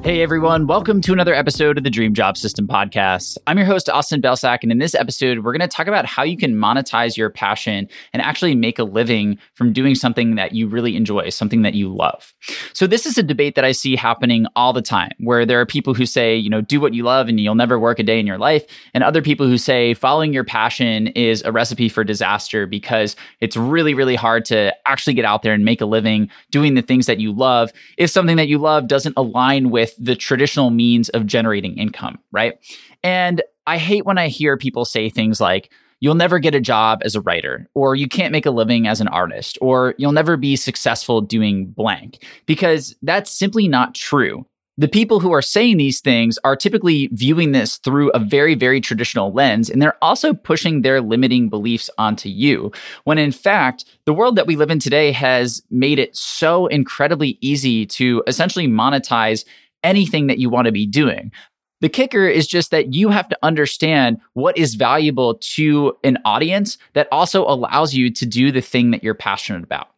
Hey everyone, welcome to another episode of the Dream Job System podcast. I'm your host, Austin Belcak, and in this episode, we're going to talk about how you can monetize your passion and actually make a living from doing something that you really enjoy, something that you love. So, this is a debate that I see happening all the time where there are people who say, you know, do what you love and you'll never work a day in your life, and other people who say following your passion is a recipe for disaster because it's really, really hard to actually get out there and make a living doing the things that you love if something that you love doesn't align with the traditional means of generating income, right? And I hate when I hear people say things like, you'll never get a job as a writer, or you can't make a living as an artist, or you'll never be successful doing blank, because that's simply not true. The people who are saying these things are typically viewing this through a very, very traditional lens, and they're also pushing their limiting beliefs onto you. When in fact, the world that we live in today has made it so incredibly easy to essentially monetize anything that you want to be doing. The kicker is just that you have to understand what is valuable to an audience that also allows you to do the thing that you're passionate about.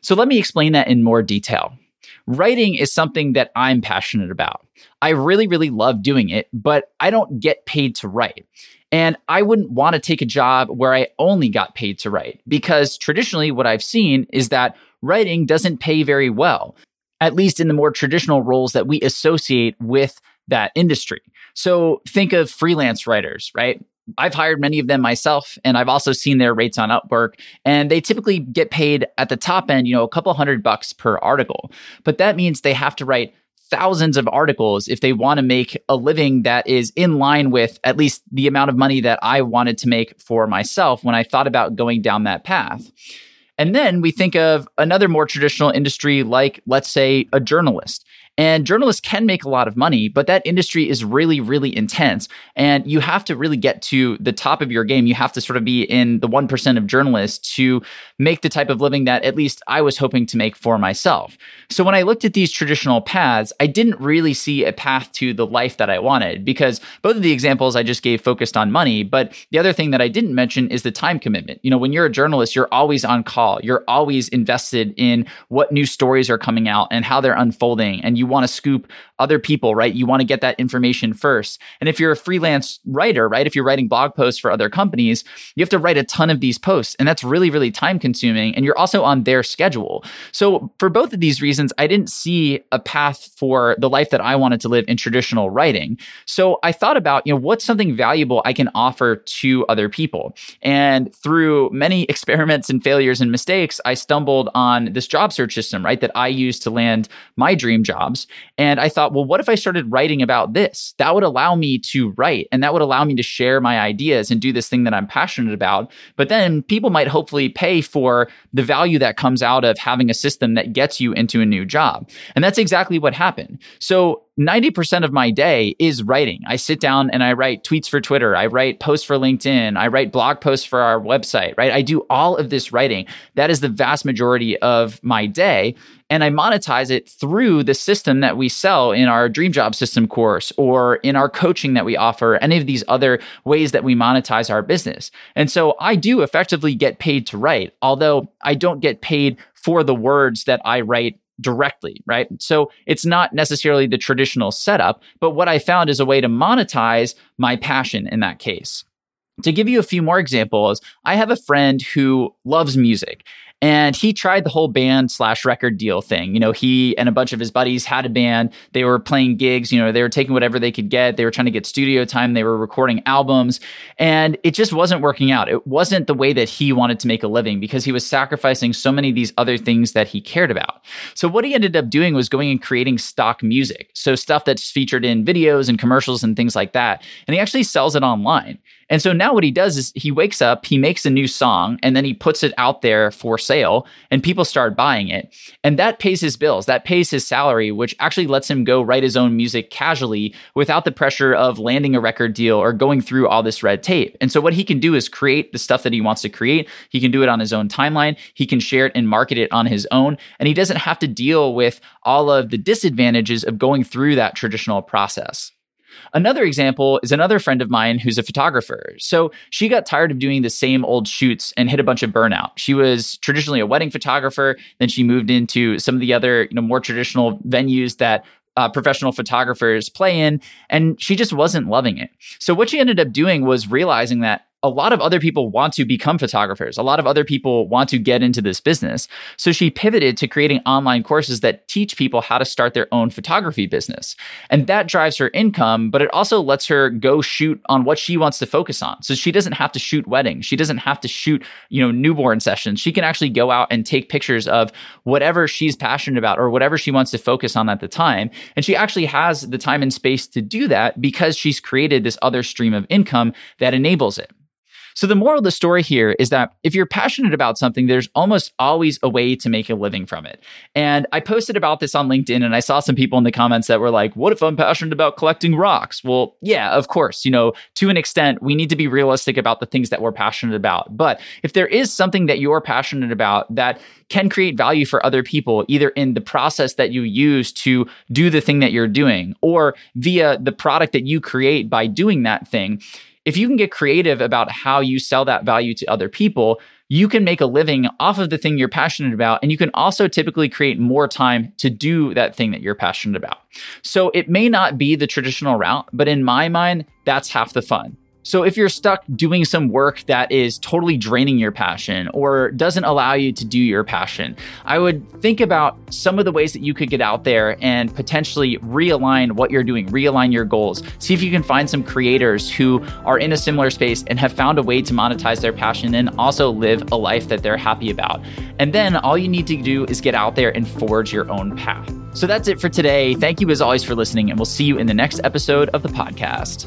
So let me explain that in more detail. Writing is something that I'm passionate about. I really, really love doing it, but I don't get paid to write. And I wouldn't want to take a job where I only got paid to write because traditionally what I've seen is that writing doesn't pay very well at least in the more traditional roles that we associate with that industry. So think of freelance writers, right? I've hired many of them myself, and I've also seen their rates on Upwork, and they typically get paid at the top end, you know, a couple hundred bucks per article. But that means they have to write thousands of articles if they want to make a living that is in line with at least the amount of money that I wanted to make for myself when I thought about going down that path. And then we think of another more traditional industry, like, let's say, a journalist. And journalists can make a lot of money, but that industry is really, really intense. And you have to really get to the top of your game. You have to sort of be in the 1% of journalists to make the type of living that at least I was hoping to make for myself. So when I looked at these traditional paths, I didn't really see a path to the life that I wanted because both of the examples I just gave focused on money. But the other thing that I didn't mention is the time commitment. You know, when you're a journalist, you're always on call, you're always invested in what new stories are coming out and how they're unfolding. And you want to scoop other people, right? You want to get that information first. And if you're a freelance writer, right? If you're writing blog posts for other companies, you have to write a ton of these posts. And that's really, really time consuming. And you're also on their schedule. So for both of these reasons, I didn't see a path for the life that I wanted to live in traditional writing. So I thought about, you know, what's something valuable I can offer to other people? And through many experiments and failures and mistakes, I stumbled on this job search system, right? That I use to land my dream jobs. And I thought, well, what if I started writing about this? That would allow me to write and that would allow me to share my ideas and do this thing that I'm passionate about. But then people might hopefully pay for the value that comes out of having a system that gets you into a new job. And that's exactly what happened. So 90% of my day is writing. I sit down and I write tweets for Twitter. I write posts for LinkedIn. I write blog posts for our website, right? I do all of this writing. That is the vast majority of my day. And I monetize it through the system that we sell in our Dream Job System course or in our coaching that we offer, any of these other ways that we monetize our business. And so I do effectively get paid to write, although I don't get paid for the words that I write directly, right? So it's not necessarily the traditional setup, but what I found is a way to monetize my passion in that case. To give you a few more examples, I have a friend who loves music and he tried the whole band slash record deal thing. You know, he and a bunch of his buddies had a band. They were playing gigs. You know, they were taking whatever they could get. They were trying to get studio time. They were recording albums. And it just wasn't working out. It wasn't the way that he wanted to make a living because he was sacrificing so many of these other things that he cared about. So what he ended up doing was going and creating stock music. So stuff that's featured in videos and commercials and things like that. And he actually sells it online. And so now what he does is he wakes up, he makes a new song, and then he puts it out there for sale, and people start buying it. And that pays his bills, that pays his salary, which actually lets him go write his own music casually without the pressure of landing a record deal or going through all this red tape. And so what he can do is create the stuff that he wants to create. He can do it on his own timeline, he can share it and market it on his own, and he doesn't have to deal with all of the disadvantages of going through that traditional process. Another example is another friend of mine who's a photographer. So she got tired of doing the same old shoots and hit a bunch of burnout. She was traditionally a wedding photographer, then she moved into some of the other, you know, more traditional venues that uh, professional photographers play in, and she just wasn't loving it. So what she ended up doing was realizing that a lot of other people want to become photographers. A lot of other people want to get into this business. So she pivoted to creating online courses that teach people how to start their own photography business. And that drives her income, but it also lets her go shoot on what she wants to focus on. So she doesn't have to shoot weddings. She doesn't have to shoot, you know, newborn sessions. She can actually go out and take pictures of whatever she's passionate about or whatever she wants to focus on at the time. And she actually has the time and space to do that because she's created this other stream of income that enables it. So, the moral of the story here is that if you're passionate about something, there's almost always a way to make a living from it. And I posted about this on LinkedIn and I saw some people in the comments that were like, What if I'm passionate about collecting rocks? Well, yeah, of course, you know, to an extent, we need to be realistic about the things that we're passionate about. But if there is something that you're passionate about that can create value for other people, either in the process that you use to do the thing that you're doing or via the product that you create by doing that thing, if you can get creative about how you sell that value to other people, you can make a living off of the thing you're passionate about. And you can also typically create more time to do that thing that you're passionate about. So it may not be the traditional route, but in my mind, that's half the fun. So if you're stuck doing some work that is totally draining your passion or doesn't allow you to do your passion, I would think about some of the ways that you could get out there and potentially realign what you're doing, realign your goals. See if you can find some creators who are in a similar space and have found a way to monetize their passion and also live a life that they're happy about. And then all you need to do is get out there and forge your own path. So that's it for today. Thank you as always for listening, and we'll see you in the next episode of the podcast.